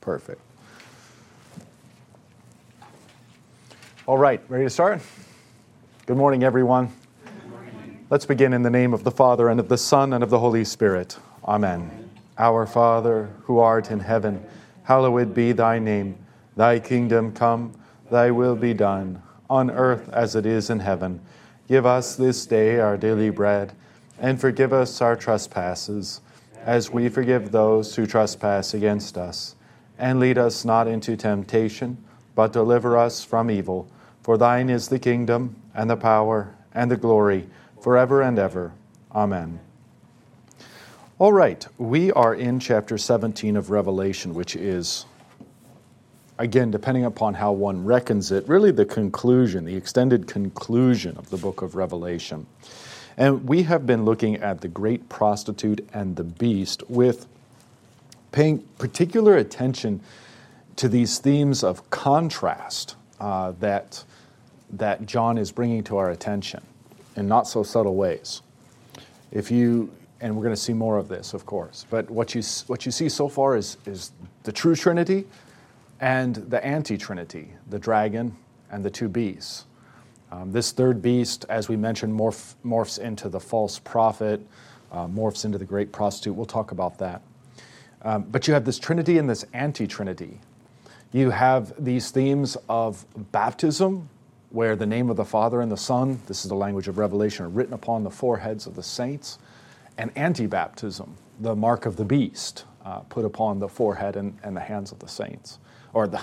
Perfect. All right, ready to start? Good morning, everyone. Let's begin in the name of the Father, and of the Son, and of the Holy Spirit. Amen. Our Father, who art in heaven, hallowed be thy name. Thy kingdom come, thy will be done, on earth as it is in heaven. Give us this day our daily bread, and forgive us our trespasses, as we forgive those who trespass against us and lead us not into temptation, but deliver us from evil. For thine is the kingdom, and the power, and the glory, forever and ever. Amen. All right, we are in chapter 17 of Revelation, which is, again, depending upon how one reckons it, really the conclusion, the extended conclusion of the book of Revelation. And we have been looking at the great prostitute and the beast with paying particular attention to these themes of contrast uh, that, that John is bringing to our attention in not so subtle ways. If you, and we're going to see more of this, of course, but what you, what you see so far is, is the true Trinity and the anti Trinity, the dragon and the two beasts. Um, this third beast, as we mentioned, morph, morphs into the false prophet, uh, morphs into the great prostitute. We'll talk about that. Um, but you have this Trinity and this anti Trinity. You have these themes of baptism, where the name of the Father and the Son, this is the language of Revelation, are written upon the foreheads of the saints, and anti baptism, the mark of the beast, uh, put upon the forehead and, and the hands of the saints, or the,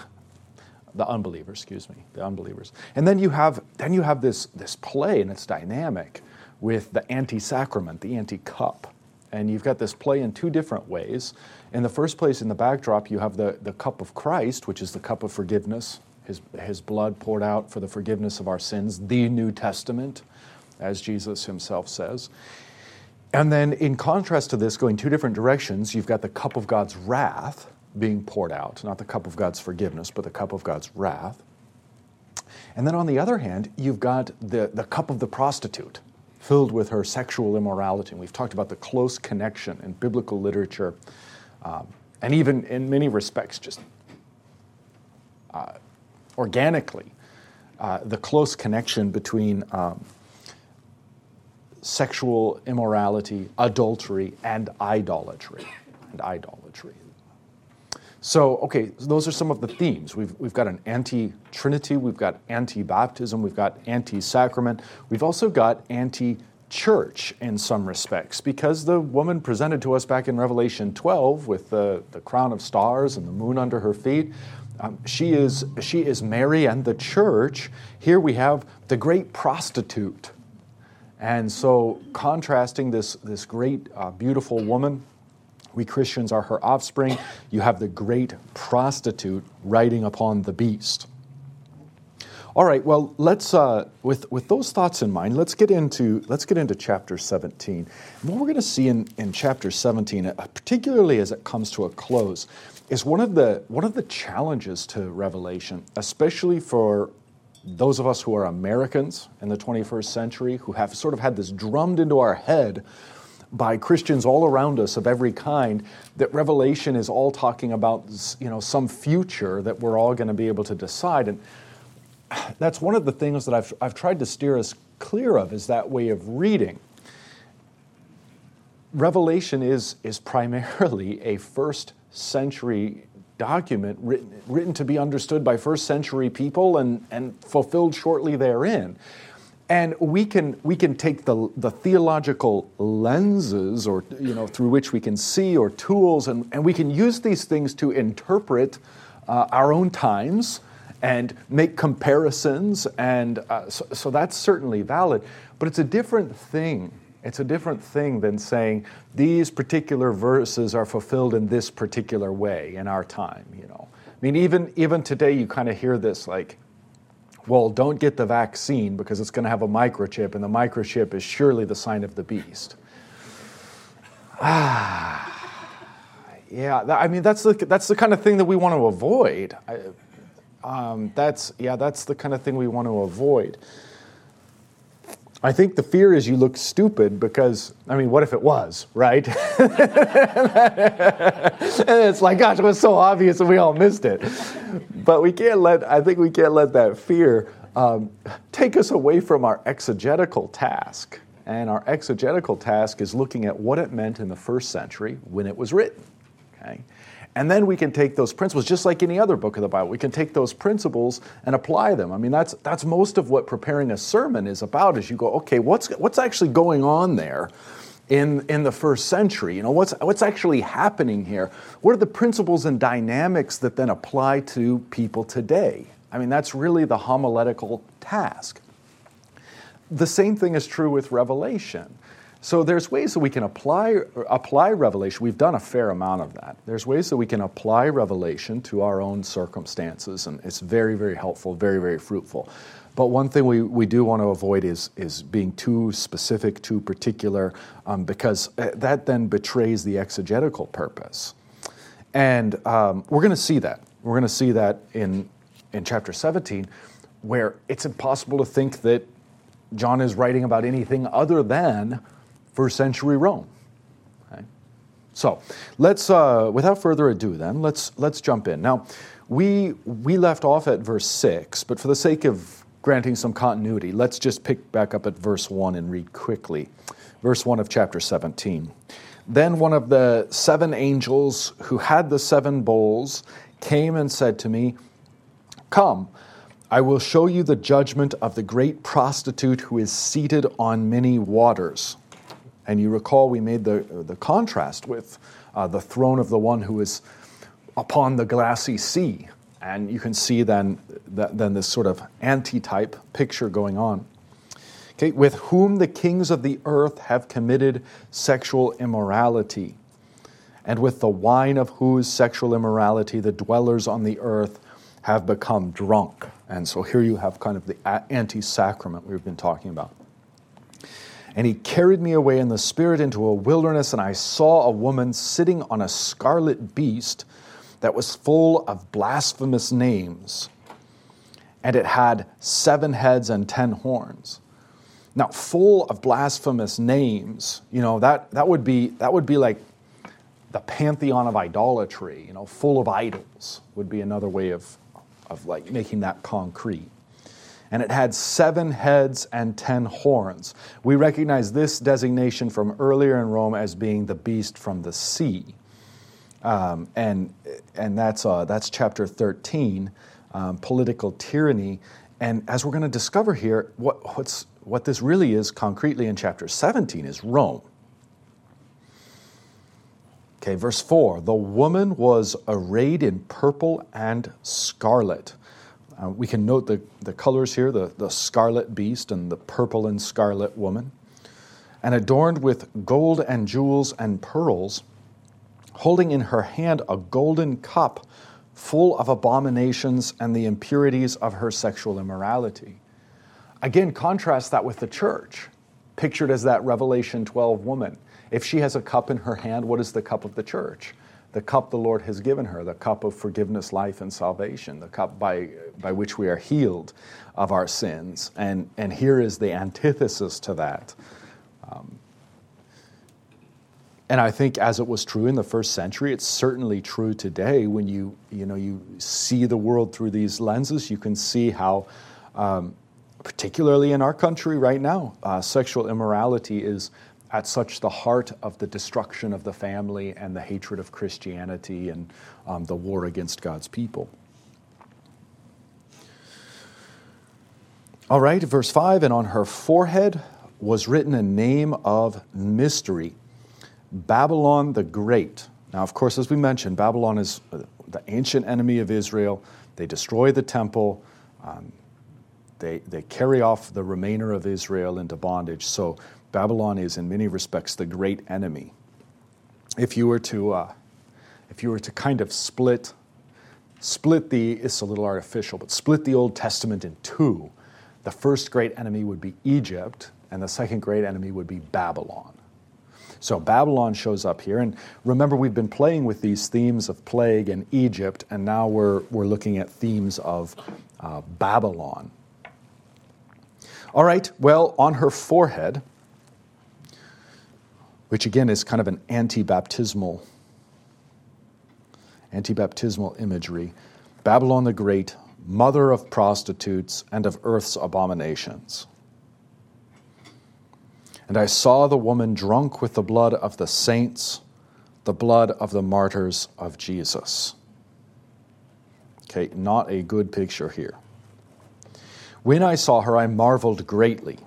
the unbelievers, excuse me, the unbelievers. And then you have, then you have this, this play, and it's dynamic, with the anti sacrament, the anti cup. And you've got this play in two different ways. In the first place, in the backdrop, you have the, the cup of Christ, which is the cup of forgiveness, his, his blood poured out for the forgiveness of our sins, the New Testament, as Jesus himself says. And then, in contrast to this, going two different directions, you've got the cup of God's wrath being poured out, not the cup of God's forgiveness, but the cup of God's wrath. And then on the other hand, you've got the, the cup of the prostitute, filled with her sexual immorality. And we've talked about the close connection in biblical literature um, and even in many respects, just uh, organically, uh, the close connection between um, sexual immorality, adultery, and idolatry. And idolatry. So, okay, those are some of the themes. We've, we've got an anti Trinity, we've got anti baptism, we've got anti sacrament, we've also got anti church in some respects because the woman presented to us back in Revelation 12 with the, the crown of stars and the moon under her feet. Um, she, is, she is Mary and the church. Here we have the great prostitute. And so, contrasting this, this great, uh, beautiful woman, we Christians are her offspring. You have the great prostitute riding upon the beast. All right. Well, let's uh, with with those thoughts in mind, let's get into let's get into chapter 17. And what we're going to see in in chapter 17, uh, particularly as it comes to a close, is one of the one of the challenges to Revelation, especially for those of us who are Americans in the 21st century, who have sort of had this drummed into our head by Christians all around us of every kind that Revelation is all talking about you know some future that we're all going to be able to decide and that's one of the things that I've, I've tried to steer us clear of is that way of reading. Revelation is, is primarily a first century document written, written to be understood by first century people and, and fulfilled shortly therein. And we can, we can take the, the theological lenses or, you know, through which we can see or tools, and, and we can use these things to interpret uh, our own times and make comparisons, and uh, so, so that's certainly valid. But it's a different thing. It's a different thing than saying these particular verses are fulfilled in this particular way in our time. You know, I mean, even even today, you kind of hear this like, well, don't get the vaccine because it's going to have a microchip, and the microchip is surely the sign of the beast. Ah, yeah. I mean, that's the that's the kind of thing that we want to avoid. I, um, that's yeah, that's the kind of thing we want to avoid. I think the fear is you look stupid because, I mean, what if it was, right? and it's like, gosh, it was so obvious and we all missed it. But we can't let, I think we can't let that fear um, take us away from our exegetical task. And our exegetical task is looking at what it meant in the first century when it was written. Okay? And then we can take those principles, just like any other book of the Bible, we can take those principles and apply them. I mean, that's, that's most of what preparing a sermon is about, is you go, okay, what's, what's actually going on there? in, in the first century. You know, what's, what's actually happening here? What are the principles and dynamics that then apply to people today? I mean, that's really the homiletical task. The same thing is true with Revelation. So there's ways that we can apply apply revelation. We've done a fair amount of that. There's ways that we can apply revelation to our own circumstances, and it's very, very helpful, very, very fruitful. But one thing we, we do want to avoid is, is being too specific, too particular, um, because uh, that then betrays the exegetical purpose. And um, we're going to see that. We're going to see that in, in chapter 17, where it's impossible to think that John is writing about anything other than first century Rome. Okay? So let's, uh, without further ado, then let's let's jump in. Now, we we left off at verse six, but for the sake of granting some continuity, let's just pick back up at verse one and read quickly. Verse one of chapter seventeen. Then one of the seven angels who had the seven bowls came and said to me, Come. I will show you the judgment of the great prostitute who is seated on many waters. And you recall we made the, the contrast with uh, the throne of the one who is upon the glassy sea. And you can see then, then this sort of antitype picture going on. Okay, with whom the kings of the earth have committed sexual immorality, and with the wine of whose sexual immorality the dwellers on the earth have become drunk. And so here you have kind of the anti sacrament we've been talking about. And he carried me away in the spirit into a wilderness, and I saw a woman sitting on a scarlet beast that was full of blasphemous names. And it had seven heads and ten horns. Now, full of blasphemous names, you know, that, that, would, be, that would be like the pantheon of idolatry, you know, full of idols would be another way of, of like making that concrete and it had seven heads and ten horns. We recognize this designation from earlier in Rome as being the beast from the sea. Um, and and that's, uh, that's chapter 13, um, political tyranny. And as we're going to discover here, what, what's, what this really is concretely in chapter 17 is Rome. Okay, verse 4 The woman was arrayed in purple and scarlet uh, we can note the, the colors here the, the scarlet beast and the purple and scarlet woman, and adorned with gold and jewels and pearls, holding in her hand a golden cup full of abominations and the impurities of her sexual immorality. Again, contrast that with the church, pictured as that Revelation 12 woman. If she has a cup in her hand, what is the cup of the church? The cup the Lord has given her, the cup of forgiveness, life, and salvation, the cup by, by which we are healed of our sins. And, and here is the antithesis to that. Um, and I think as it was true in the first century, it's certainly true today when you, you, know, you see the world through these lenses, you can see how, um, particularly in our country right now, uh, sexual immorality is at such the heart of the destruction of the family and the hatred of Christianity and um, the war against God's people. All right, verse 5 and on her forehead was written a name of mystery Babylon the Great. Now, of course, as we mentioned, Babylon is uh, the ancient enemy of Israel. They destroy the temple. Um, they, they carry off the remainder of Israel into bondage. So Babylon is, in many respects, the great enemy. If you were to, uh, if you were to kind of split, split the, it's a little artificial, but split the Old Testament in two, the first great enemy would be Egypt, and the second great enemy would be Babylon. So Babylon shows up here, and remember we've been playing with these themes of plague and Egypt, and now we're, we're looking at themes of uh, Babylon. All right, well, on her forehead, which again is kind of an anti baptismal anti-baptismal imagery. Babylon the great mother of prostitutes and of earth's abominations. And i saw the woman drunk with the blood of the saints the blood of the martyrs of jesus. Okay not a good picture here. When i saw her i marveled greatly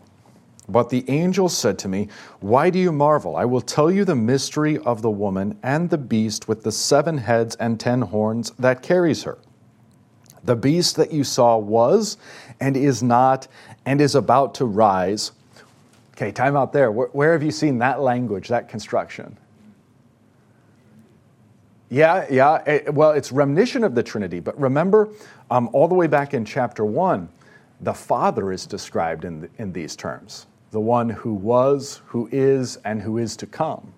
but the angel said to me, Why do you marvel? I will tell you the mystery of the woman and the beast with the seven heads and ten horns that carries her. The beast that you saw was and is not and is about to rise. Okay, time out there. Where, where have you seen that language, that construction? Yeah, yeah. It, well, it's reminiscent of the Trinity, but remember, um, all the way back in chapter one, the Father is described in, the, in these terms the one who was, who is, and who is to come.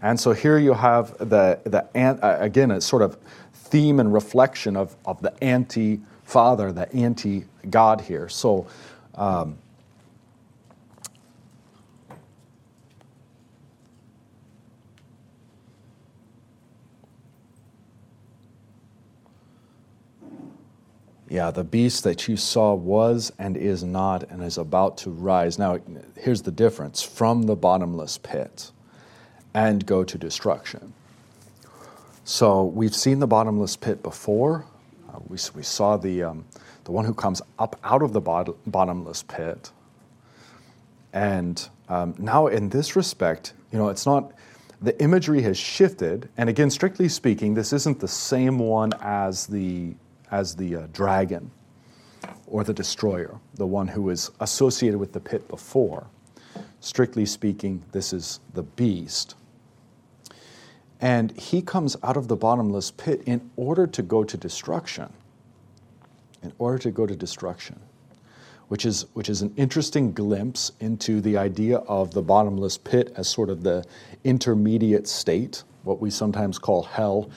And so here you have the, the uh, again, a sort of theme and reflection of, of the anti father, the anti God here. So, um, Yeah, the beast that you saw was and is not and is about to rise. Now, here's the difference from the bottomless pit and go to destruction. So, we've seen the bottomless pit before. Uh, we, we saw the, um, the one who comes up out of the bot- bottomless pit. And um, now, in this respect, you know, it's not, the imagery has shifted. And again, strictly speaking, this isn't the same one as the as the uh, dragon or the destroyer, the one who is associated with the pit before. Strictly speaking, this is the beast. And he comes out of the bottomless pit in order to go to destruction. In order to go to destruction, which is, which is an interesting glimpse into the idea of the bottomless pit as sort of the intermediate state, what we sometimes call hell,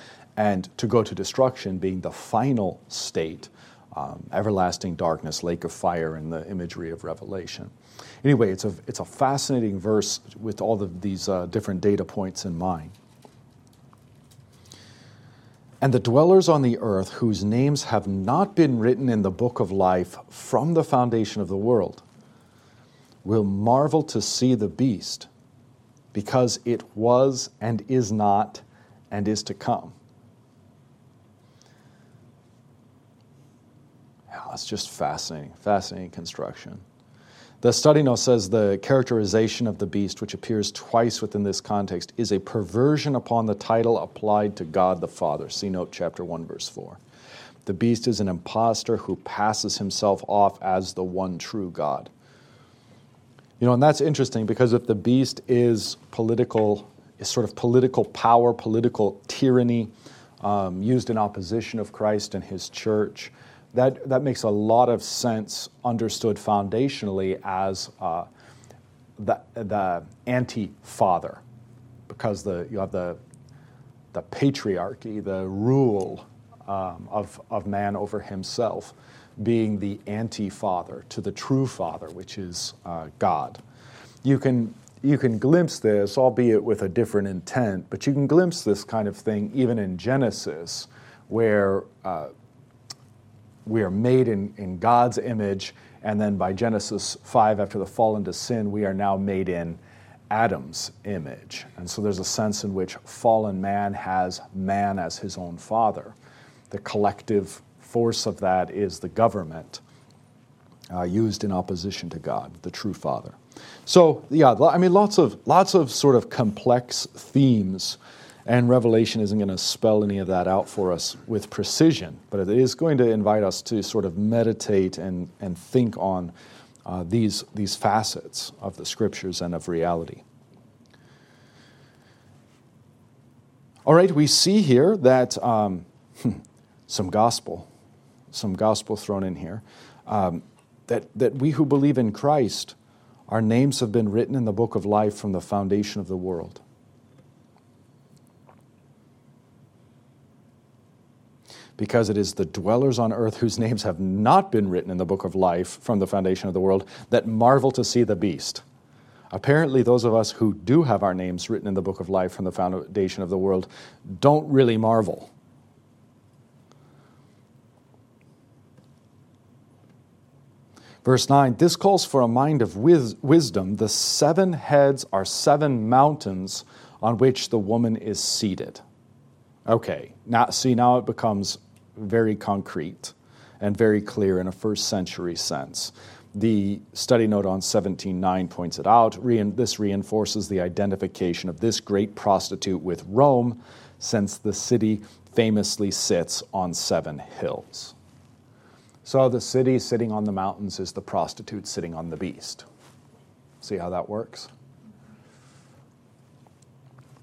and to go to destruction being the final state, um, everlasting darkness, lake of fire in the imagery of Revelation. Anyway, it's a, it's a fascinating verse with all of these uh, different data points in mind. And the dwellers on the earth whose names have not been written in the book of life from the foundation of the world will marvel to see the beast because it was and is not and is to come. It's just fascinating, fascinating construction. The study note says the characterization of the beast, which appears twice within this context, is a perversion upon the title applied to God the Father. See note chapter 1, verse 4. The beast is an impostor who passes himself off as the one true God. You know, and that's interesting because if the beast is political, is sort of political power, political tyranny, um, used in opposition of Christ and his church, that, that makes a lot of sense understood foundationally as uh, the, the anti-father because the, you have the, the patriarchy, the rule um, of, of man over himself being the anti-father to the true father, which is uh, God. You can, you can glimpse this, albeit with a different intent, but you can glimpse this kind of thing even in Genesis, where uh, we are made in, in God's image, and then by Genesis 5, after the fall into sin, we are now made in Adam's image. And so there's a sense in which fallen man has man as his own father. The collective force of that is the government uh, used in opposition to God, the true father. So, yeah, I mean, lots of, lots of sort of complex themes and Revelation isn't going to spell any of that out for us with precision, but it is going to invite us to sort of meditate and, and think on uh, these, these facets of the scriptures and of reality. All right, we see here that um, some gospel, some gospel thrown in here, um, that, that we who believe in Christ, our names have been written in the book of life from the foundation of the world. Because it is the dwellers on earth whose names have not been written in the book of life from the foundation of the world that marvel to see the beast. Apparently, those of us who do have our names written in the book of life from the foundation of the world don't really marvel. Verse 9 This calls for a mind of wis- wisdom. The seven heads are seven mountains on which the woman is seated. Okay, now see, now it becomes very concrete and very clear in a first century sense. The study note on 17.9 points it out. This reinforces the identification of this great prostitute with Rome, since the city famously sits on seven hills. So the city sitting on the mountains is the prostitute sitting on the beast. See how that works?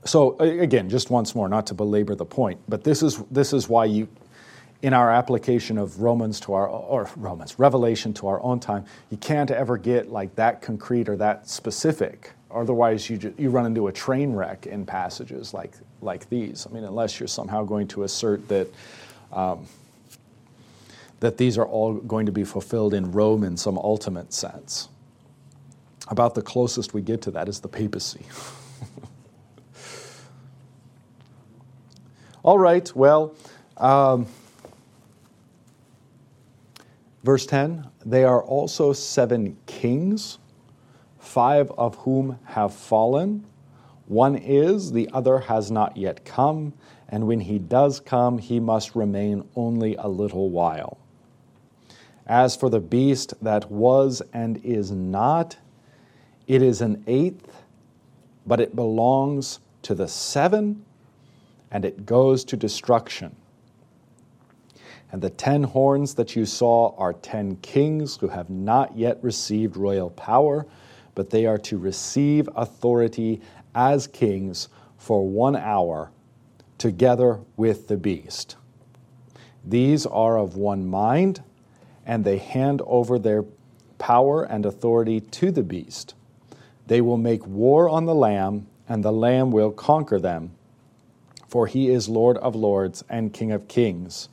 So again, just once more, not to belabor the point, but this is this is why you in our application of Romans to our or Romans Revelation to our own time, you can't ever get like that concrete or that specific. Otherwise, you you run into a train wreck in passages like like these. I mean, unless you're somehow going to assert that. Um, that these are all going to be fulfilled in Rome in some ultimate sense. About the closest we get to that is the papacy. all right, well, um, Verse 10 They are also seven kings, five of whom have fallen. One is, the other has not yet come, and when he does come, he must remain only a little while. As for the beast that was and is not, it is an eighth, but it belongs to the seven, and it goes to destruction. And the ten horns that you saw are ten kings who have not yet received royal power, but they are to receive authority as kings for one hour together with the beast. These are of one mind, and they hand over their power and authority to the beast. They will make war on the Lamb, and the Lamb will conquer them, for he is Lord of lords and King of kings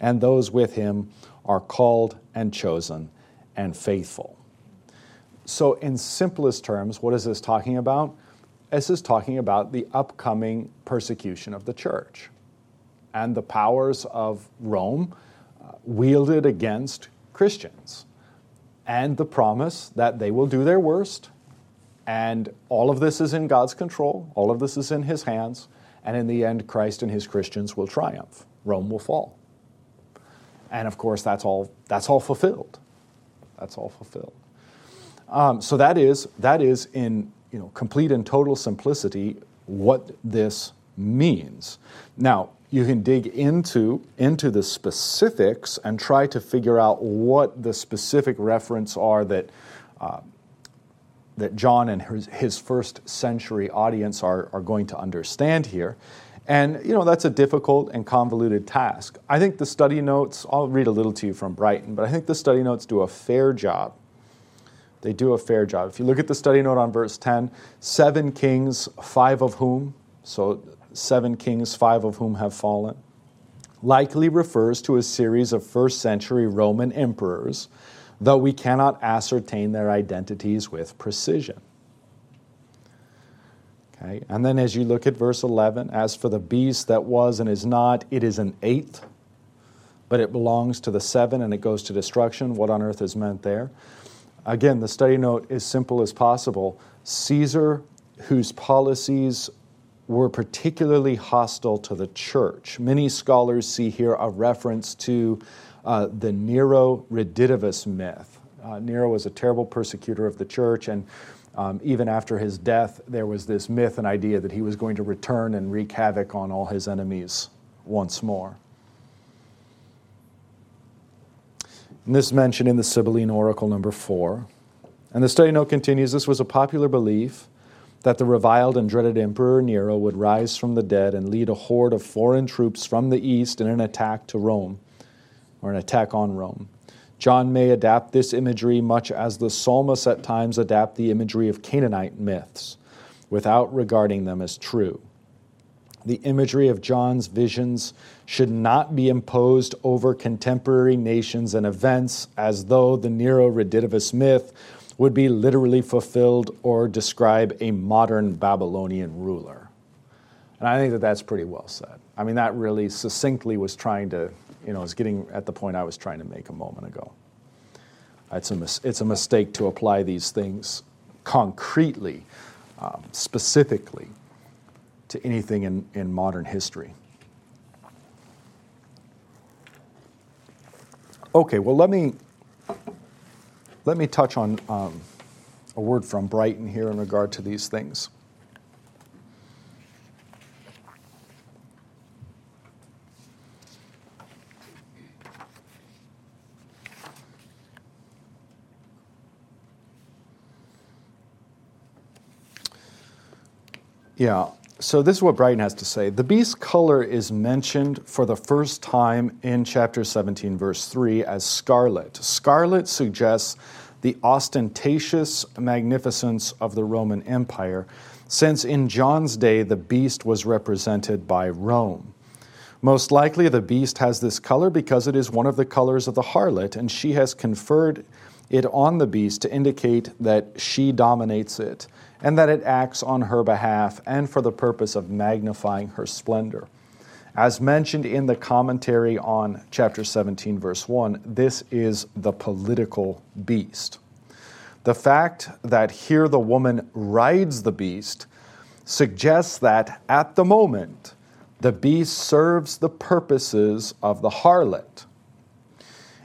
and those with him are called and chosen and faithful. So, in simplest terms, what is this talking about? This is talking about the upcoming persecution of the church and the powers of Rome uh, wielded against Christians, and the promise that they will do their worst. And all of this is in God's control, all of this is in His hands, and in the end, Christ and His Christians will triumph. Rome will fall. And of course, that's all, that's all fulfilled. That's all fulfilled. Um, so that is, that is in you know, complete and total simplicity what this means. Now, you can dig into, into the specifics and try to figure out what the specific reference are that, uh, that John and his, his first century audience are, are going to understand here. And you know that's a difficult and convoluted task. I think the study notes, I'll read a little to you from Brighton, but I think the study notes do a fair job. They do a fair job. If you look at the study note on verse 10, seven kings, five of whom, so seven kings, five of whom have fallen, likely refers to a series of first century Roman emperors, though we cannot ascertain their identities with precision. Okay? And then as you look at verse 11, as for the beast that was and is not, it is an eighth, but it belongs to the seven and it goes to destruction. What on earth is meant there? Again, the study note is simple as possible. Caesar, whose policies were particularly hostile to the church. Many scholars see here a reference to uh, the Nero redivivus myth. Uh, Nero was a terrible persecutor of the church, and um, even after his death, there was this myth and idea that he was going to return and wreak havoc on all his enemies once more. And this is mentioned in the Sibylline Oracle number four. And the study note continues this was a popular belief that the reviled and dreaded Emperor Nero would rise from the dead and lead a horde of foreign troops from the east in an attack to Rome, or an attack on Rome. John may adapt this imagery much as the psalmists at times adapt the imagery of Canaanite myths without regarding them as true. The imagery of John's visions should not be imposed over contemporary nations and events as though the Nero Redivivus myth would be literally fulfilled or describe a modern Babylonian ruler. And I think that that's pretty well said. I mean, that really succinctly was trying to, you know, is getting at the point I was trying to make a moment ago. It's a, mis- it's a mistake to apply these things concretely, um, specifically, to anything in, in modern history. Okay, well, let me, let me touch on um, a word from Brighton here in regard to these things. Yeah. So this is what Brighton has to say. The beast's color is mentioned for the first time in chapter 17, verse 3, as scarlet. Scarlet suggests the ostentatious magnificence of the Roman Empire, since in John's day the beast was represented by Rome. Most likely, the beast has this color because it is one of the colors of the harlot, and she has conferred it on the beast to indicate that she dominates it and that it acts on her behalf and for the purpose of magnifying her splendor. As mentioned in the commentary on chapter 17, verse 1, this is the political beast. The fact that here the woman rides the beast suggests that at the moment, the beast serves the purposes of the harlot.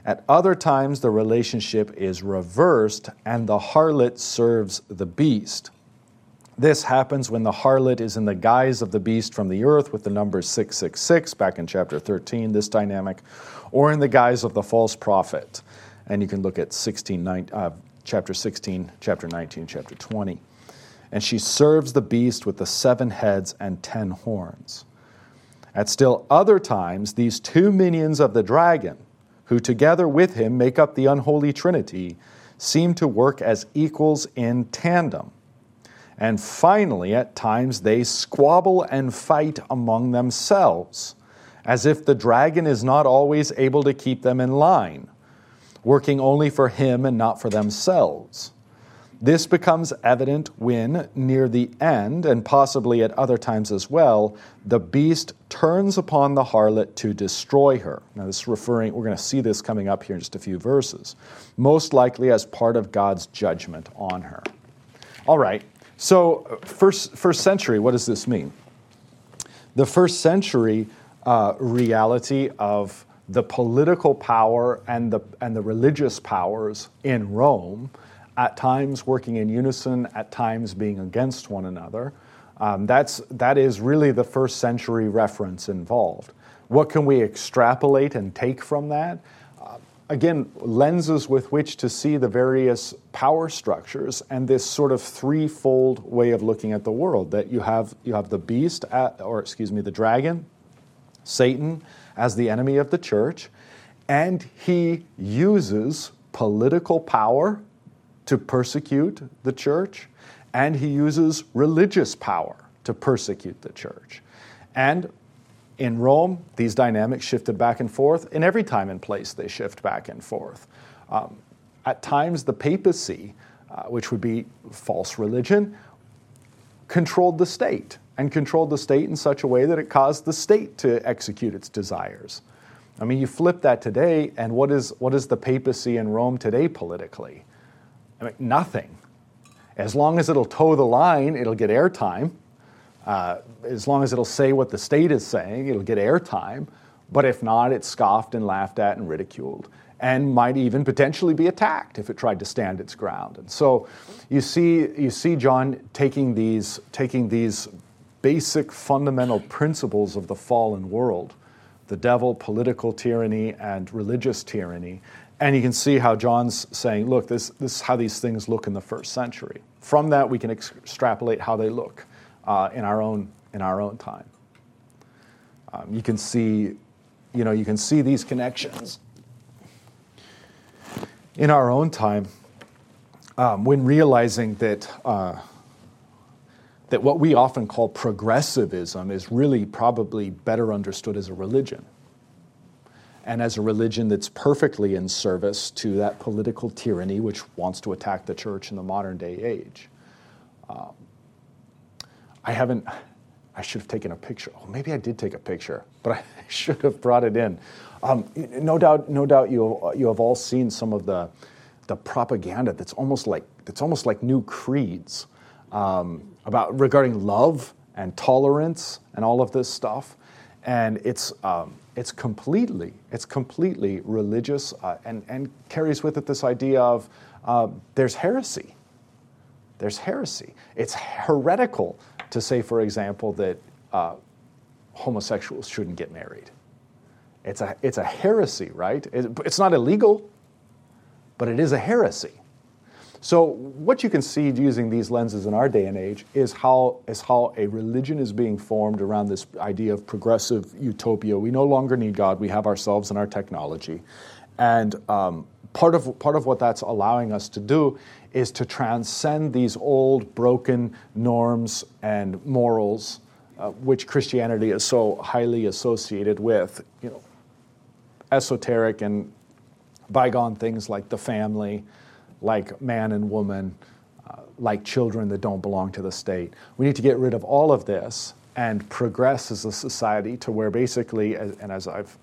At other times, the relationship is reversed and the harlot serves the beast. This happens when the harlot is in the guise of the beast from the earth with the number 666 back in chapter 13, this dynamic, or in the guise of the false prophet. And you can look at 16, uh, chapter 16, chapter 19, chapter 20. And she serves the beast with the seven heads and ten horns. At still other times, these two minions of the dragon, who together with him make up the unholy trinity, seem to work as equals in tandem and finally, at times, they squabble and fight among themselves, as if the dragon is not always able to keep them in line, working only for him and not for themselves. This becomes evident when, near the end, and possibly at other times as well, the beast turns upon the harlot to destroy her. Now, this is referring, we're going to see this coming up here in just a few verses, most likely as part of God's judgment on her. All right, so, first, first century, what does this mean? The first century uh, reality of the political power and the, and the religious powers in Rome, at times working in unison, at times being against one another. Um, that's, that is really the first century reference involved. What can we extrapolate and take from that? Again, lenses with which to see the various power structures and this sort of threefold way of looking at the world that you have you have the beast at, or excuse me the dragon satan as the enemy of the church and he uses political power to persecute the church and he uses religious power to persecute the church. And in Rome, these dynamics shifted back and forth. In every time and place, they shift back and forth. Um, at times, the papacy, uh, which would be false religion, controlled the state and controlled the state in such a way that it caused the state to execute its desires. I mean, you flip that today, and what is, what is the papacy in Rome today politically? I mean, nothing. As long as it'll toe the line, it'll get airtime. Uh, as long as it'll say what the state is saying, it'll get airtime. But if not, it's scoffed and laughed at and ridiculed and might even potentially be attacked if it tried to stand its ground. And so you see, you see John taking these, taking these basic fundamental principles of the fallen world the devil, political tyranny, and religious tyranny. And you can see how John's saying, look, this, this is how these things look in the first century. From that, we can extrapolate how they look uh, in our own in our own time. Um, you can see, you know, you can see these connections in our own time um, when realizing that uh, that what we often call progressivism is really probably better understood as a religion. And as a religion that's perfectly in service to that political tyranny which wants to attack the church in the modern day age. Um, I haven't, I should have taken a picture. Oh, maybe I did take a picture, but I should have brought it in. Um, no doubt, no doubt you, you have all seen some of the, the propaganda that's almost like, that's almost like new creeds um, about regarding love and tolerance and all of this stuff. And it's, um, it's completely, it's completely religious uh, and, and carries with it this idea of uh, there's heresy. There's heresy. It's heretical to say, for example, that uh, homosexuals shouldn't get married. It's a, it's a heresy, right? It's not illegal, but it is a heresy. So, what you can see using these lenses in our day and age is how, is how a religion is being formed around this idea of progressive utopia. We no longer need God, we have ourselves and our technology. And um, part, of, part of what that's allowing us to do is to transcend these old, broken norms and morals, uh, which Christianity is so highly associated with. You know, esoteric and bygone things like the family, like man and woman, uh, like children that don't belong to the state. We need to get rid of all of this and progress as a society to where basically, and as I've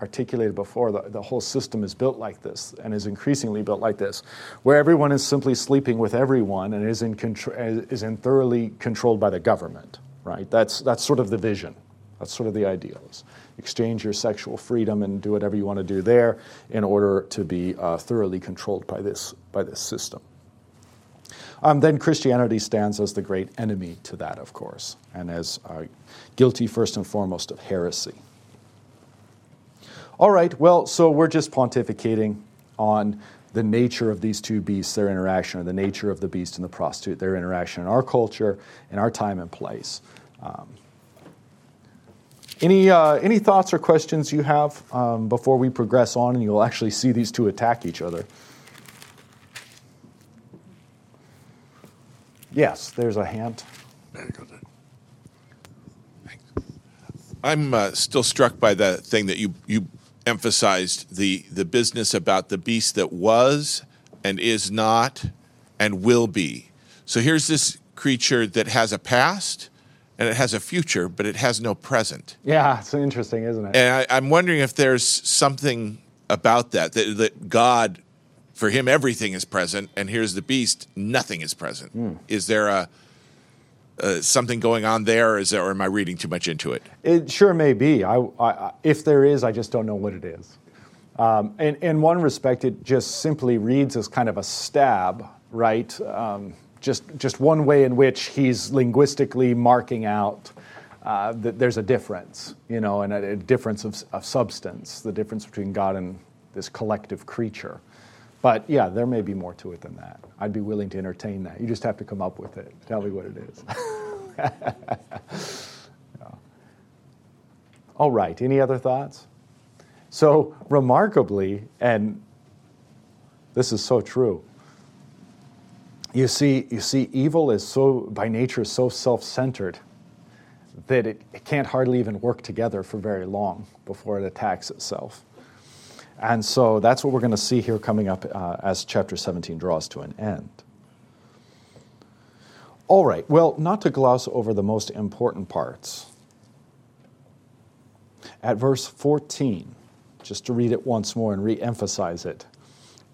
articulated before, the, the whole system is built like this and is increasingly built like this, where everyone is simply sleeping with everyone and is in, contr- is in thoroughly controlled by the government, right? That's, that's sort of the vision. That's sort of the ideals. Exchange your sexual freedom and do whatever you want to do there in order to be uh, thoroughly controlled by this, by this system. Um, then Christianity stands as the great enemy to that, of course, and as uh, guilty first and foremost of heresy. All right, well, so we're just pontificating on the nature of these two beasts, their interaction, or the nature of the beast and the prostitute, their interaction in our culture, in our time and place. Um, any, uh, any thoughts or questions you have um, before we progress on and you'll actually see these two attack each other? Yes, there's a hand. I'm uh, still struck by the thing that you, you emphasized the, the business about the beast that was and is not and will be. So here's this creature that has a past and it has a future, but it has no present. Yeah, it's interesting, isn't it? And I, am wondering if there's something about that, that, that God, for him, everything is present, and here's the beast, nothing is present. Mm. Is there a uh, something going on there, or, there, or am I reading too much into it? It sure may be. I, I, if there is, I just don't know what it is. Um, in, in one respect, it just simply reads as kind of a stab, right? Um, just, just one way in which he's linguistically marking out uh, that there's a difference, you know, and a, a difference of, of, substance, the difference between God and this collective creature. But yeah, there may be more to it than that. I'd be willing to entertain that. You just have to come up with it. Tell me what it is. yeah. All right, any other thoughts? So, remarkably, and this is so true, you see, you see, evil is so, by nature, so self centered that it, it, can't hardly even work together for very long before it attacks itself. And so that's what we're going to see here coming up uh, as chapter 17 draws to an end. All right, well, not to gloss over the most important parts. At verse 14, just to read it once more and re emphasize it.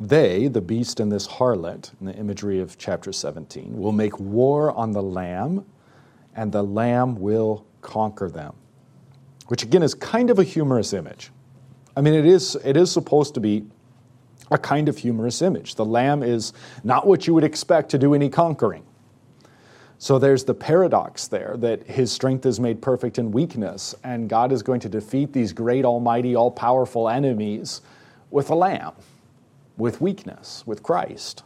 They, the beast and this harlot, in the imagery of chapter 17, will make war on the Lamb, and the Lamb will conquer them. Which again is kind of a humorous image. I mean, it is, it is supposed to be a kind of humorous image. The Lamb is not what you would expect to do any conquering. So there's the paradox there that his strength is made perfect in weakness, and God is going to defeat these great, almighty, all powerful enemies with a lamb with weakness, with Christ.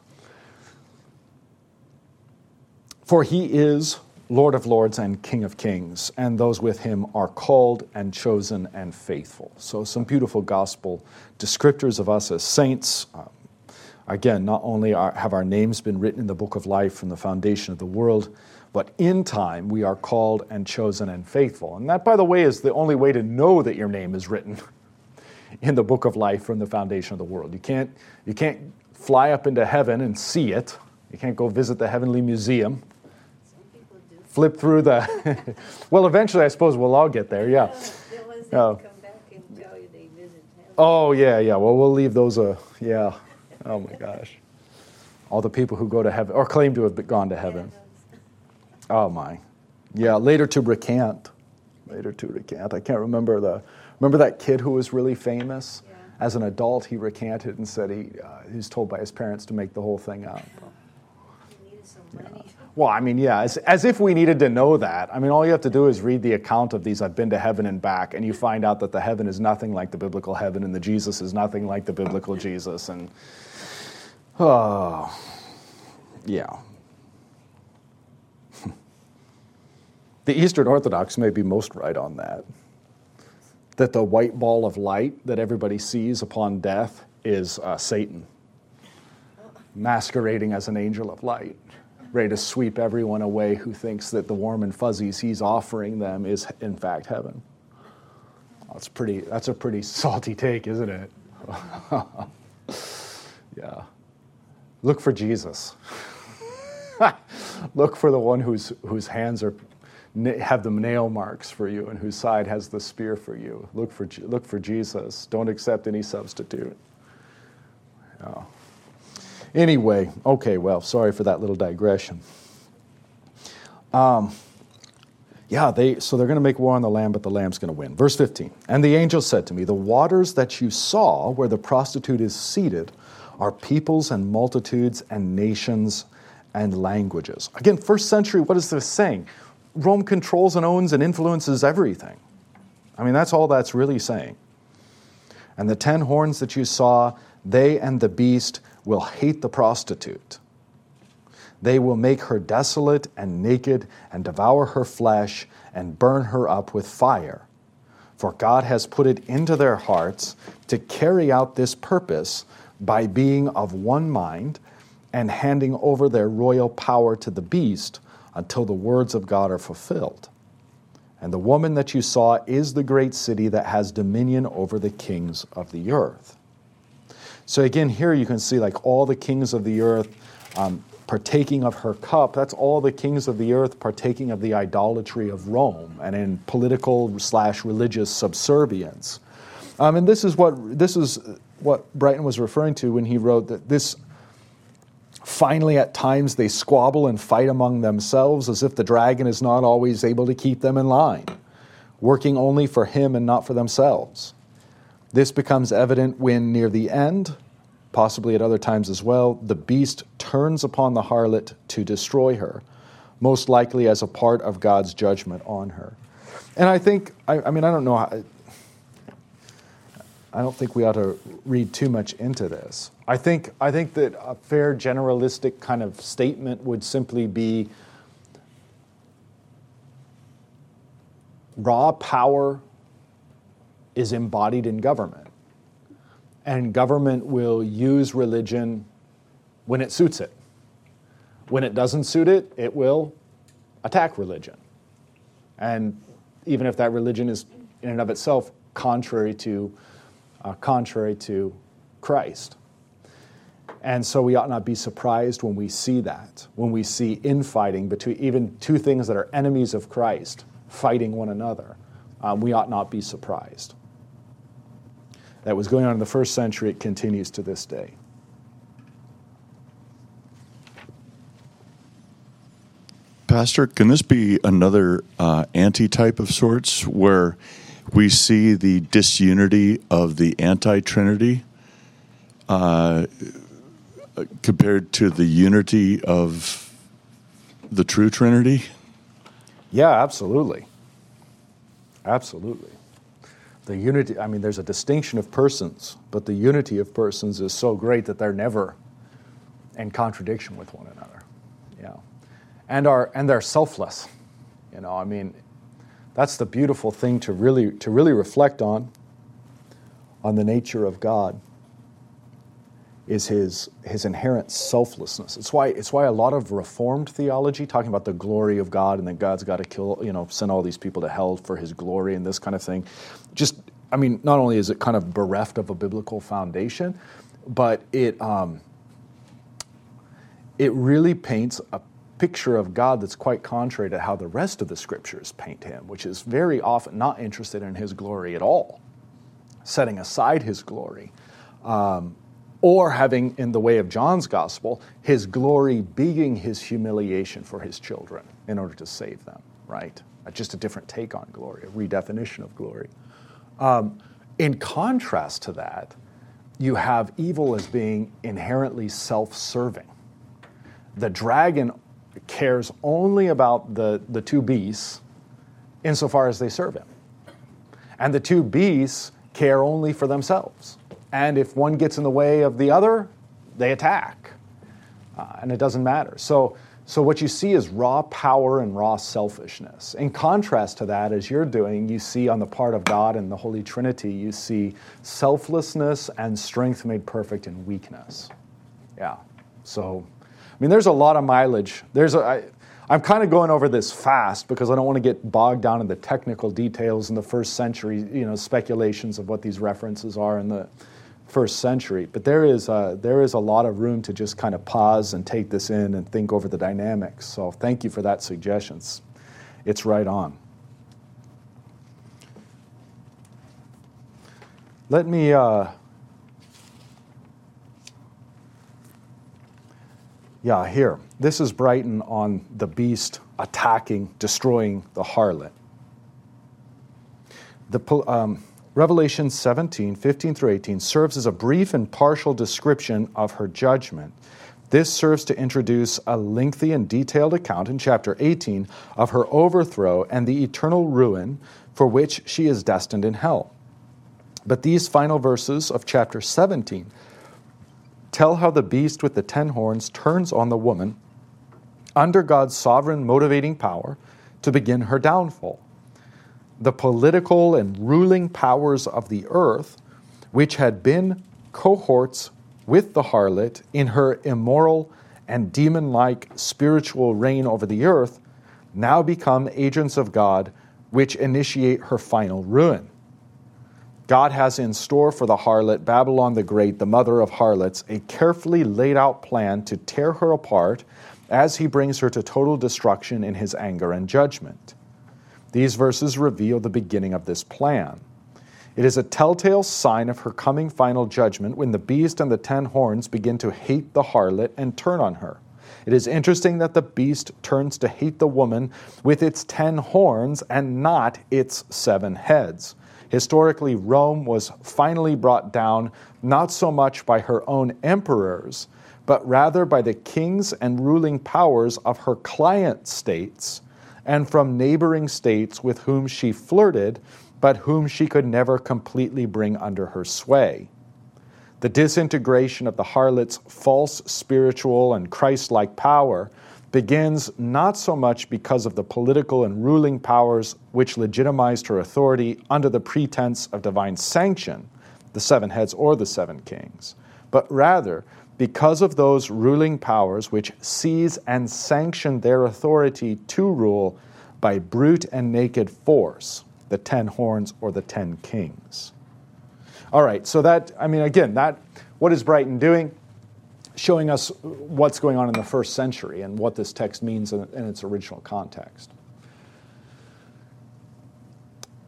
For he is Lord of lords and King of kings, and those with him are called and chosen and faithful. So, some beautiful gospel descriptors of us as saints. Um, again, not only are, have our names been written in the book of life from the foundation of the world, But in time, we are called and chosen and faithful. And that, by the way, is the only way to know that your name is written in the book of life from the foundation of the world. You can't, you can't fly up into heaven and see it. You can't go visit the heavenly museum. Flip through the. well, eventually, I suppose we'll all get there. Yeah. Oh. Oh yeah, yeah. Well, we'll leave those. Uh, yeah. Oh my gosh. All the people who go to heaven or claim to have gone to heaven. Oh my. Yeah. Later to recant. Later to recant. I can't remember the. Remember that kid who was really famous? Yeah. As an adult, he recanted and said he, uh, he was told by his parents to make the whole thing up. He needed some money. Well, I mean, yeah, as, as if we needed to know that. I mean, all you have to do is read the account of these I've been to heaven and back, and you find out that the heaven is nothing like the biblical heaven, and the Jesus is nothing like the biblical Jesus. And, oh, yeah. the Eastern Orthodox may be most right on that. That the white ball of light that everybody sees upon death is uh, Satan, masquerading as an angel of light ready to sweep everyone away who thinks that the warm and fuzzies he's offering them is in fact heaven. That's pretty that's a pretty salty take, isn't it? yeah. Look for Jesus. Look for the one whose whose hands are have the nail marks for you and whose side has the spear for you. Look for look for Jesus. Don't accept any substitute. Yeah. Anyway, okay, well, sorry for that little digression. Um, yeah, they, so they're going to make war on the Lamb, but the Lamb's going to win. Verse 15 And the angel said to me, The waters that you saw where the prostitute is seated are peoples and multitudes and nations and languages. Again, first century, what is this saying? Rome controls and owns and influences everything. I mean, that's all that's really saying. And the ten horns that you saw, they and the beast will hate the prostitute. They will make her desolate and naked and devour her flesh and burn her up with fire. For God has put it into their hearts to carry out this purpose by being of one mind and handing over their royal power to the beast until the words of God are fulfilled. And the woman that you saw is the great city that has dominion over the kings of the earth. So again, here you can see like all the kings of the earth um, partaking of her cup. That's all the kings of the earth partaking of the idolatry of Rome and in political slash religious subservience. Um, and this is what this is what Brighton was referring to when he wrote that this. Finally, at times they squabble and fight among themselves as if the dragon is not always able to keep them in line, working only for him and not for themselves. This becomes evident when, near the end, possibly at other times as well, the beast turns upon the harlot to destroy her, most likely as a part of God's judgment on her. And I think, I, I mean, I don't know, how, I don't think we ought to read too much into this. I think, I think that a fair generalistic kind of statement would simply be raw power is embodied in government. And government will use religion when it suits it. When it doesn't suit it, it will attack religion. And even if that religion is in and of itself contrary to, uh, contrary to Christ. And so we ought not be surprised when we see that, when we see infighting between even two things that are enemies of Christ fighting one another. Um, we ought not be surprised that was going on in the first century, it continues to this day. Pastor, can this be another uh, anti type of sorts where we see the disunity of the anti Trinity uh, compared to the unity of the true Trinity? Yeah, absolutely. Absolutely the unity, I mean, there's a distinction of persons, but the unity of persons is so great that they're never in contradiction with one another. Yeah. And are and they're selfless. You know, I mean, that's the beautiful thing to really to really reflect on on the nature of God is his, his inherent selflessness. It's why, it's why a lot of Reformed theology, talking about the glory of God and that God's got to kill, you know, send all these people to hell for his glory and this kind of thing, just, I mean, not only is it kind of bereft of a biblical foundation, but it, um, it really paints a picture of God that's quite contrary to how the rest of the scriptures paint him, which is very often not interested in his glory at all, setting aside his glory. Um, or having, in the way of John's gospel, his glory being his humiliation for his children in order to save them, right? Just a different take on glory, a redefinition of glory. Um, in contrast to that, you have evil as being inherently self serving. The dragon cares only about the, the two beasts insofar as they serve him. And the two beasts care only for themselves. And if one gets in the way of the other, they attack. Uh, and it doesn't matter. So, so what you see is raw power and raw selfishness. In contrast to that, as you're doing, you see on the part of God and the Holy Trinity, you see selflessness and strength made perfect in weakness. Yeah. So, I mean, there's a lot of mileage. There's a, I, I'm kind of going over this fast because I don't want to get bogged down in the technical details and the first century, you know, speculations of what these references are in the first century. But there is, a, there is a lot of room to just kind of pause and take this in and think over the dynamics. So thank you for that suggestion. It's right on. Let me. Uh, yeah, here. This is Brighton on the beast attacking, destroying the harlot. The, um, Revelation 17, 15 through 18 serves as a brief and partial description of her judgment. This serves to introduce a lengthy and detailed account in chapter 18 of her overthrow and the eternal ruin for which she is destined in hell. But these final verses of chapter 17 tell how the beast with the ten horns turns on the woman under God's sovereign motivating power to begin her downfall the political and ruling powers of the earth, which had been cohorts with the harlot in her immoral and demon like spiritual reign over the earth, now become agents of God which initiate her final ruin. God has in store for the harlot, Babylon the Great, the mother of harlots, a carefully laid out plan to tear her apart as he brings her to total destruction in his anger and judgment. These verses reveal the beginning of this plan. It is a telltale sign of her coming final judgment when the beast and the ten horns begin to hate the harlot and turn on her. It is interesting that the beast turns to hate the woman with its ten horns and not its seven heads. Historically, Rome was finally brought down not so much by her own emperors, but rather by the kings and ruling powers of her client states and from neighboring states with whom she flirted, but whom she could never completely bring under her sway. The disintegration of the harlot's false spiritual and Christ like power begins not so much because of the political and ruling powers which legitimized her authority under the pretense of divine sanction, the seven heads or the seven kings, but rather because of those ruling powers which seize and sanction their authority to rule by brute and naked force, the ten horns or the ten kings. All right, so that, I mean, again, that, what is Brighton doing? Showing us what's going on in the first century and what this text means in, in its original context.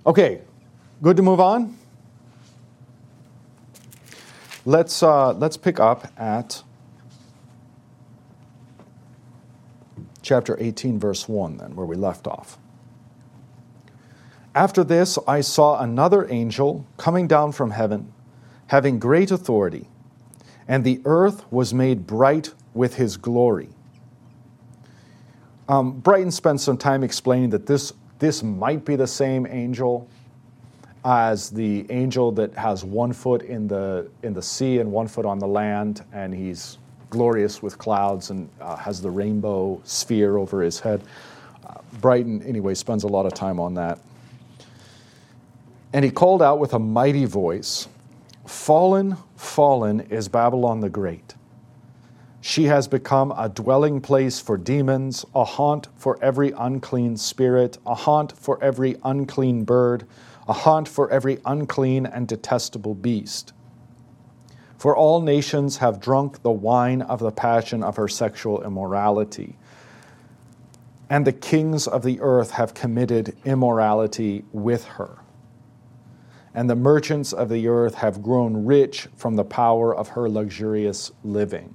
Okay, good to move on? Let's, uh, let's pick up at chapter 18, verse 1, then, where we left off. After this, I saw another angel coming down from heaven, having great authority, and the earth was made bright with his glory. Um, Brighton spent some time explaining that this, this might be the same angel as the angel that has one foot in the, in the sea and one foot on the land, and he's glorious with clouds and uh, has the rainbow sphere over his head. Uh, Brighton, anyway, spends a lot of time on that. And he called out with a mighty voice Fallen, fallen is Babylon the Great. She has become a dwelling place for demons, a haunt for every unclean spirit, a haunt for every unclean bird, a haunt for every unclean and detestable beast. For all nations have drunk the wine of the passion of her sexual immorality. And the kings of the earth have committed immorality with her. And the merchants of the earth have grown rich from the power of her luxurious living.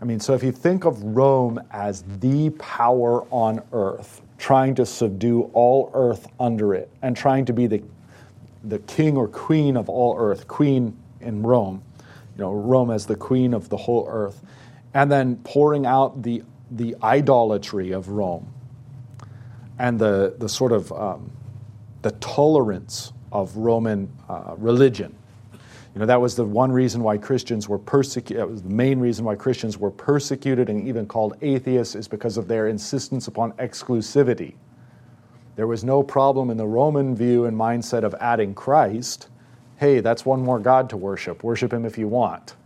I mean, so if you think of Rome as the power on earth, trying to subdue all earth under it, and trying to be the, the king or queen of all earth, queen in Rome, you know, Rome as the queen of the whole earth, and then pouring out the, the idolatry of Rome and the, the sort of um, the tolerance of Roman uh, religion you know, that was the one reason why Christians were persecuted. The main reason why Christians were persecuted and even called atheists, is because of their insistence upon exclusivity. There was no problem in the Roman view and mindset of adding Christ. Hey, that's one more God to worship. Worship him if you want.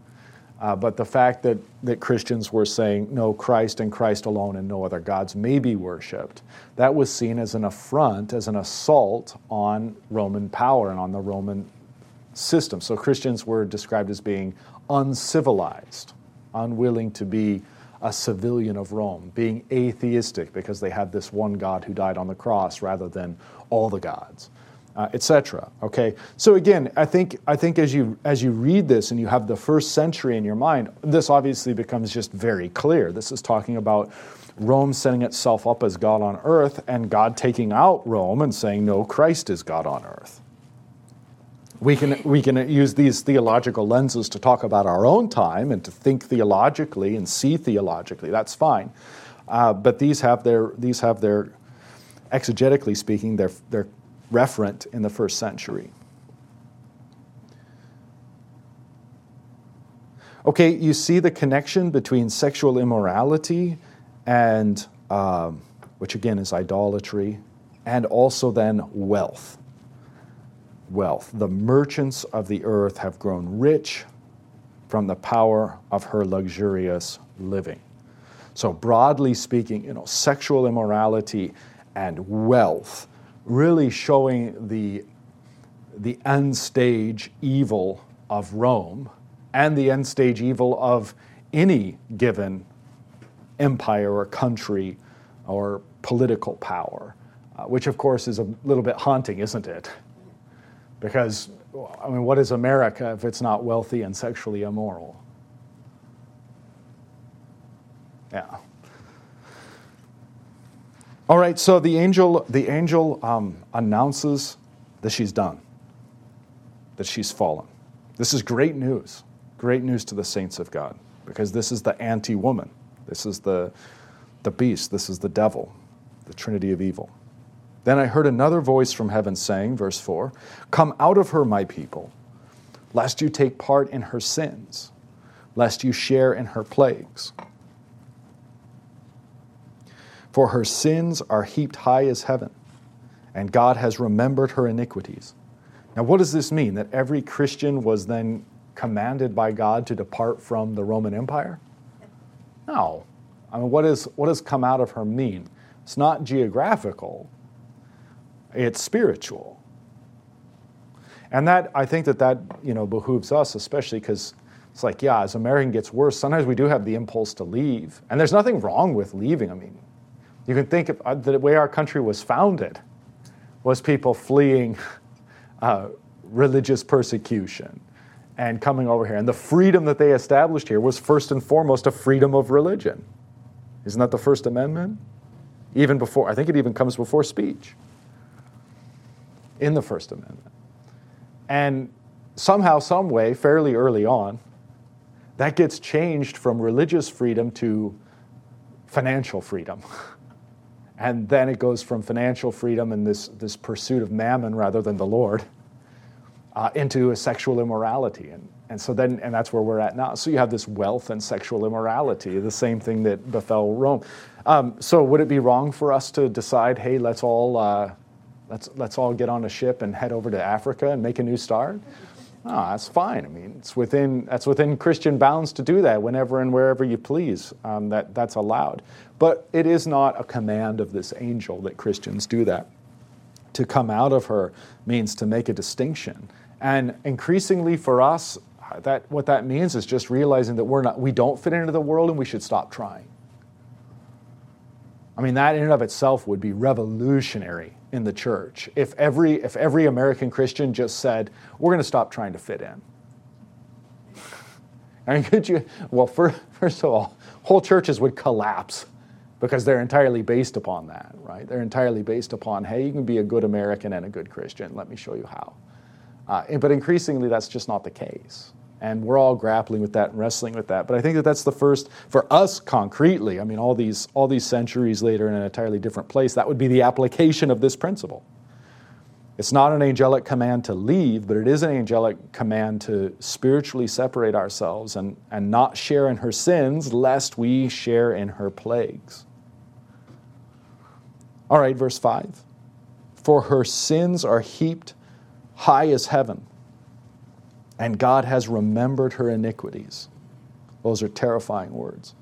Uh, but the fact that, that Christians were saying, no, Christ and Christ alone and no other gods may be worshiped, that was seen as an affront, as an assault on Roman power and on the Roman system. So Christians were described as being uncivilized, unwilling to be a civilian of Rome, being atheistic because they had this one God who died on the cross rather than all the gods. Uh, etc. Okay, so again, I think I think as you as you read this and you have the first century in your mind, this obviously becomes just very clear. This is talking about Rome setting itself up as God on earth, and God taking out Rome and saying, "No, Christ is God on earth." We can, we can use these theological lenses to talk about our own time and to think theologically and see theologically. That's fine. Uh, but these have their, these have their, exegetically speaking, their, their referent in the first century. Okay, you see the connection between sexual immorality and, um, which again is idolatry, and also then wealth wealth. The merchants of the earth have grown rich from the power of her luxurious living. So, broadly speaking, you know, sexual immorality and wealth really showing the, the end stage evil of Rome and the end stage evil of any given empire or country or political power, uh, which of course is a little bit haunting, isn't it? Because, I mean, what is America if it's not wealthy and sexually immoral? Yeah. All right, so the angel, the angel um, announces that she's done, that she's fallen. This is great news, great news to the saints of God, because this is the anti woman. This is the, the beast. This is the devil, the trinity of evil. Then I heard another voice from heaven saying, verse 4 Come out of her, my people, lest you take part in her sins, lest you share in her plagues. For her sins are heaped high as heaven, and God has remembered her iniquities. Now, what does this mean? That every Christian was then commanded by God to depart from the Roman Empire? No. I mean, what, is, what does come out of her mean? It's not geographical, it's spiritual. And that, I think that that, you know, behooves us, especially because it's like, yeah, as American gets worse, sometimes we do have the impulse to leave. And there's nothing wrong with leaving. I mean, you can think of uh, the way our country was founded was people fleeing uh, religious persecution and coming over here. And the freedom that they established here was first and foremost a freedom of religion. Isn't that the First Amendment? Even before, I think it even comes before speech in the First Amendment. And somehow, some way, fairly early on, that gets changed from religious freedom to financial freedom. and then it goes from financial freedom and this, this pursuit of mammon rather than the Lord uh, into a sexual immorality. And, and so then, and that's where we're at now. So you have this wealth and sexual immorality, the same thing that befell Rome. Um, so would it be wrong for us to decide, hey, let's all uh, let's, let's all get on a ship and head over to Africa and make a new start? Oh, that's fine. I mean, it's within that's within Christian bounds to do that whenever and wherever you please. Um, that that's allowed, but it is not a command of this angel that Christians do that. To come out of her means to make a distinction, and increasingly for us, that what that means is just realizing that we're not we don't fit into the world and we should stop trying. I mean, that in and of itself would be revolutionary in the church if every, if every American Christian just said, we're going to stop trying to fit in. I mean, could you, well, first, first of all, whole churches would collapse because they're entirely based upon that, right? They're entirely based upon, hey, you can be a good American and a good Christian. Let me show you how. Uh, but increasingly, that's just not the case. And we're all grappling with that and wrestling with that. But I think that that's the first, for us concretely, I mean, all these, all these centuries later in an entirely different place, that would be the application of this principle. It's not an angelic command to leave, but it is an angelic command to spiritually separate ourselves and, and not share in her sins, lest we share in her plagues. All right, verse 5. For her sins are heaped high as heaven and God has remembered her iniquities. Those are terrifying words.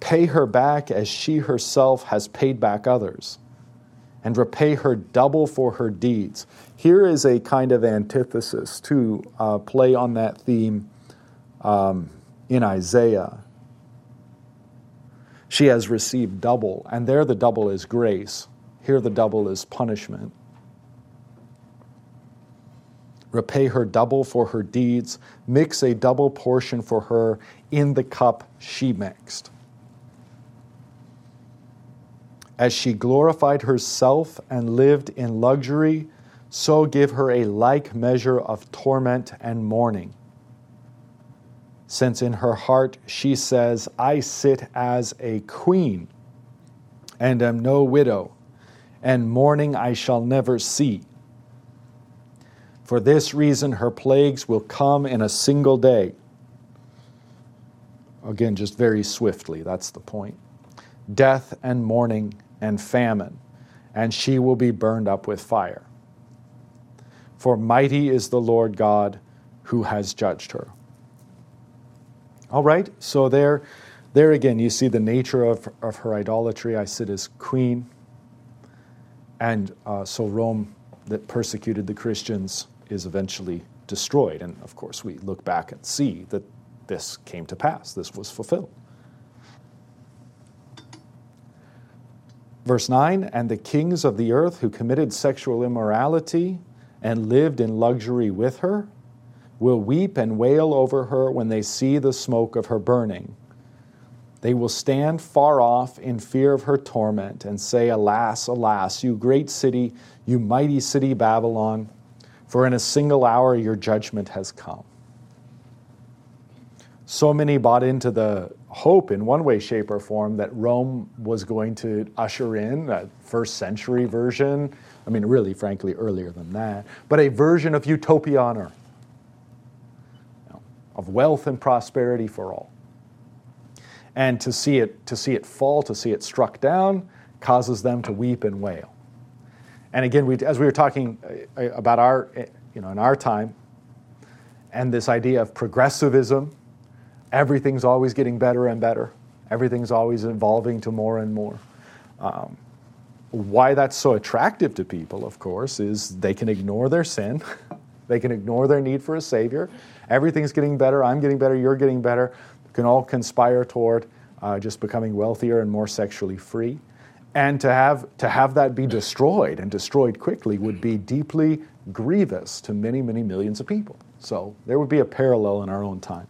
Pay her back as she herself has paid back others, and repay her double for her deeds. Here is a kind of antithesis to uh, play on that theme um, in Isaiah. She has received double, and there the double is grace. Here the double is punishment repay her double for her deeds, mix a double portion for her in the cup she mixed. As she glorified herself and lived in luxury, so give her a like measure of torment and mourning. Since in her heart she says, I sit as a queen and am no widow, and mourning I shall never see. For this reason, her plagues will come in a single day. Again, just very swiftly, that's the point. Death and mourning and famine, and she will be burned up with fire. For mighty is the Lord God who has judged her. All right, so there, there again, you see the nature of, of her idolatry. I sit as queen. And uh, so Rome, that persecuted the Christians, is eventually destroyed. And of course, we look back and see that this came to pass, this was fulfilled. Verse 9 And the kings of the earth who committed sexual immorality and lived in luxury with her will weep and wail over her when they see the smoke of her burning. They will stand far off in fear of her torment and say, Alas, alas, you great city, you mighty city Babylon for in a single hour your judgment has come. So many bought into the hope in one way, shape, or form that Rome was going to usher in a first century version. I mean, really, frankly, earlier than that, but a version of utopia on earth, you know, of wealth and prosperity for all. And to see it, to see it fall, to see it struck down, causes them to weep and wail. And again, we, as we were talking uh, about our, you know, in our time, and this idea of progressivism, everything's always getting better and better. Everything's always evolving to more and more. Um, why that's so attractive to people, of course, is they can ignore their sin, they can ignore their need for a savior. Everything's getting better. I'm getting better. You're getting better. We can all conspire toward uh, just becoming wealthier and more sexually free. And to have, to have that be destroyed and destroyed quickly would be deeply grievous to many, many millions of people. So there would be a parallel in our own time.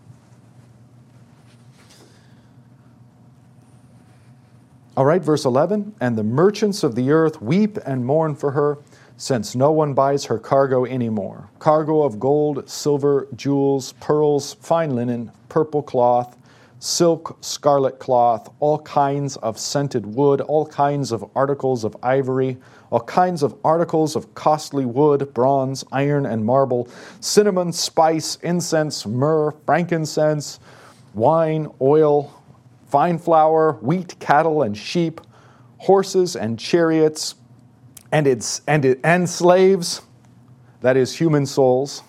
All right, verse 11 And the merchants of the earth weep and mourn for her, since no one buys her cargo anymore cargo of gold, silver, jewels, pearls, fine linen, purple cloth silk, scarlet cloth, all kinds of scented wood, all kinds of articles of ivory, all kinds of articles of costly wood, bronze, iron, and marble, cinnamon, spice, incense, myrrh, frankincense, wine, oil, fine flour, wheat, cattle, and sheep, horses and chariots, and, its, and, it, and slaves. that is, human souls.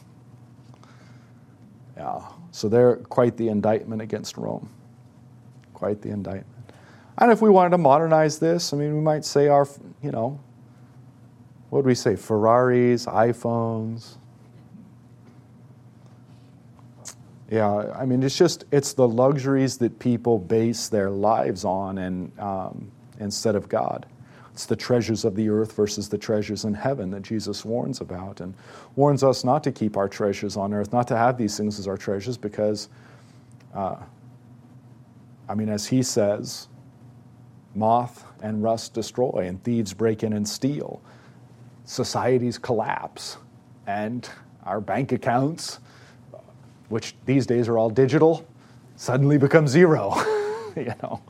Yeah, so they're quite the indictment against Rome. Quite the indictment. And if we wanted to modernize this, I mean, we might say our, you know, what would we say? Ferraris, iPhones. Yeah, I mean, it's just, it's the luxuries that people base their lives on and um, instead of God. It's the treasures of the earth versus the treasures in heaven that Jesus warns about and warns us not to keep our treasures on earth, not to have these things as our treasures because, uh, I mean, as he says, moth and rust destroy and thieves break in and steal. Societies collapse and our bank accounts, which these days are all digital, suddenly become zero. you know.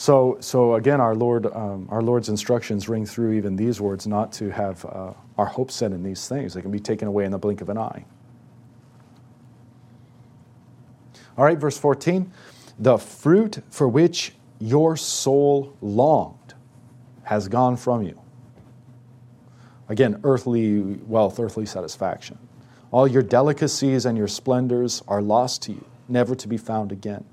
So, so again, our Lord, um, our Lord's instructions ring through even these words, not to have uh, our hope set in these things. They can be taken away in the blink of an eye. All right, verse 14. The fruit for which your soul longed has gone from you. Again, earthly wealth, earthly satisfaction. All your delicacies and your splendors are lost to you, never to be found again.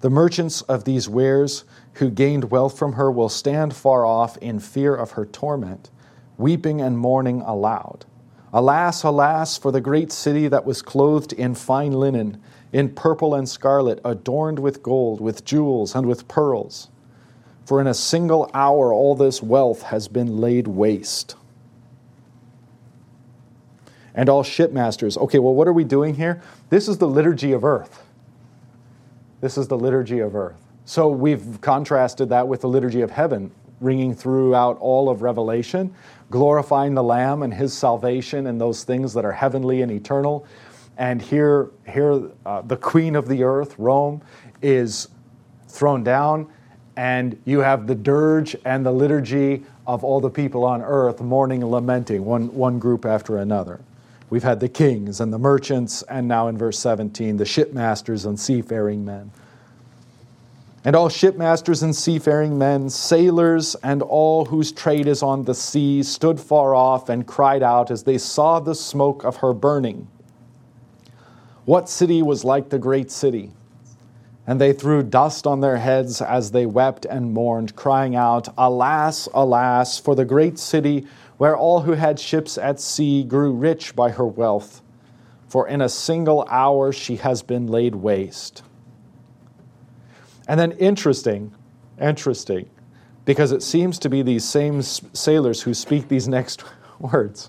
The merchants of these wares who gained wealth from her will stand far off in fear of her torment, weeping and mourning aloud. Alas, alas, for the great city that was clothed in fine linen, in purple and scarlet, adorned with gold, with jewels, and with pearls. For in a single hour all this wealth has been laid waste. And all shipmasters. Okay, well, what are we doing here? This is the liturgy of earth. This is the liturgy of earth. So we've contrasted that with the liturgy of heaven, ringing throughout all of Revelation, glorifying the Lamb and his salvation and those things that are heavenly and eternal. And here, here uh, the queen of the earth, Rome, is thrown down, and you have the dirge and the liturgy of all the people on earth mourning and lamenting, one, one group after another. We've had the kings and the merchants, and now in verse 17, the shipmasters and seafaring men. And all shipmasters and seafaring men, sailors, and all whose trade is on the sea stood far off and cried out as they saw the smoke of her burning. What city was like the great city? And they threw dust on their heads as they wept and mourned, crying out, Alas, alas, for the great city where all who had ships at sea grew rich by her wealth, for in a single hour she has been laid waste. And then, interesting, interesting, because it seems to be these same sailors who speak these next words.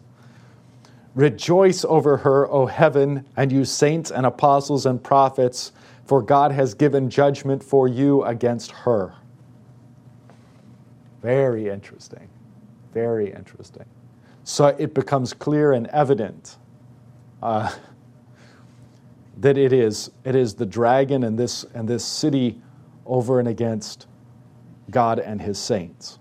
Rejoice over her, O heaven, and you saints and apostles and prophets, for God has given judgment for you against her. Very interesting. Very interesting. So it becomes clear and evident uh, that it is, it is the dragon and this, and this city over and against God and his saints.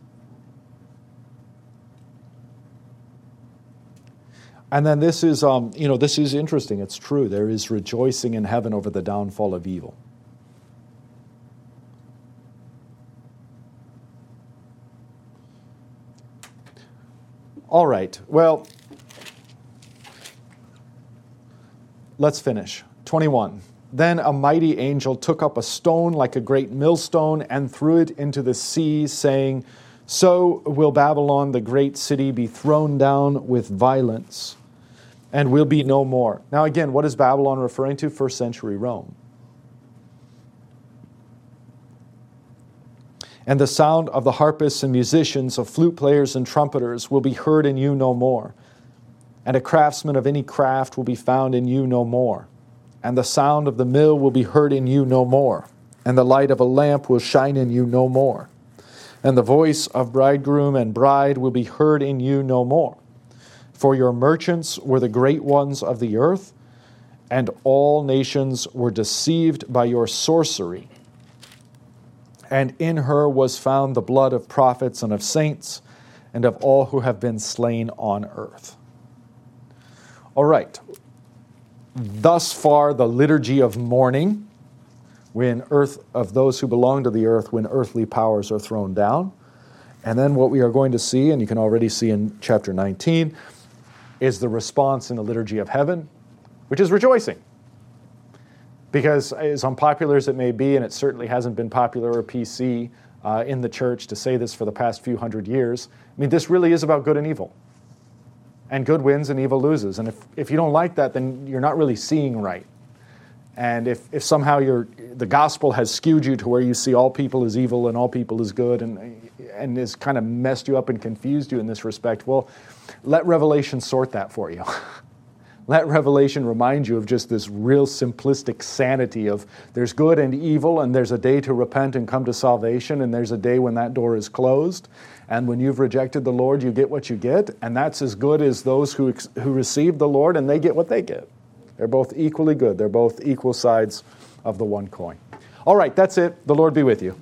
And then this is, um, you know, this is interesting. It's true. There is rejoicing in heaven over the downfall of evil. All right, well, let's finish. 21. Then a mighty angel took up a stone like a great millstone and threw it into the sea, saying, So will Babylon, the great city, be thrown down with violence and will be no more. Now, again, what is Babylon referring to? First century Rome. And the sound of the harpists and musicians, of flute players and trumpeters will be heard in you no more. And a craftsman of any craft will be found in you no more. And the sound of the mill will be heard in you no more. And the light of a lamp will shine in you no more. And the voice of bridegroom and bride will be heard in you no more. For your merchants were the great ones of the earth, and all nations were deceived by your sorcery and in her was found the blood of prophets and of saints and of all who have been slain on earth. All right. Thus far, the liturgy of mourning, when earth of those who belong to the earth, when earthly powers are thrown down. And then what we are going to see, and you can already see in chapter 19, is the response in the liturgy of heaven, which is rejoicing. Because, as unpopular as it may be, and it certainly hasn't been popular or PC uh, in the church to say this for the past few hundred years, I mean, this really is about good and evil. And good wins and evil loses. And if, if you don't like that, then you're not really seeing right. And if, if somehow you the gospel has skewed you to where you see all people as evil and all people as good and, and has kind of messed you up and confused you in this respect, well, let Revelation sort that for you. let Revelation remind you of just this real simplistic sanity of there's good and evil, and there's a day to repent and come to salvation, and there's a day when that door is closed. And when you've rejected the Lord, you get what you get, and that's as good as those who, who receive the Lord and they get what they get. They're both equally good. They're both equal sides of the one coin. All right, that's it. The Lord be with you.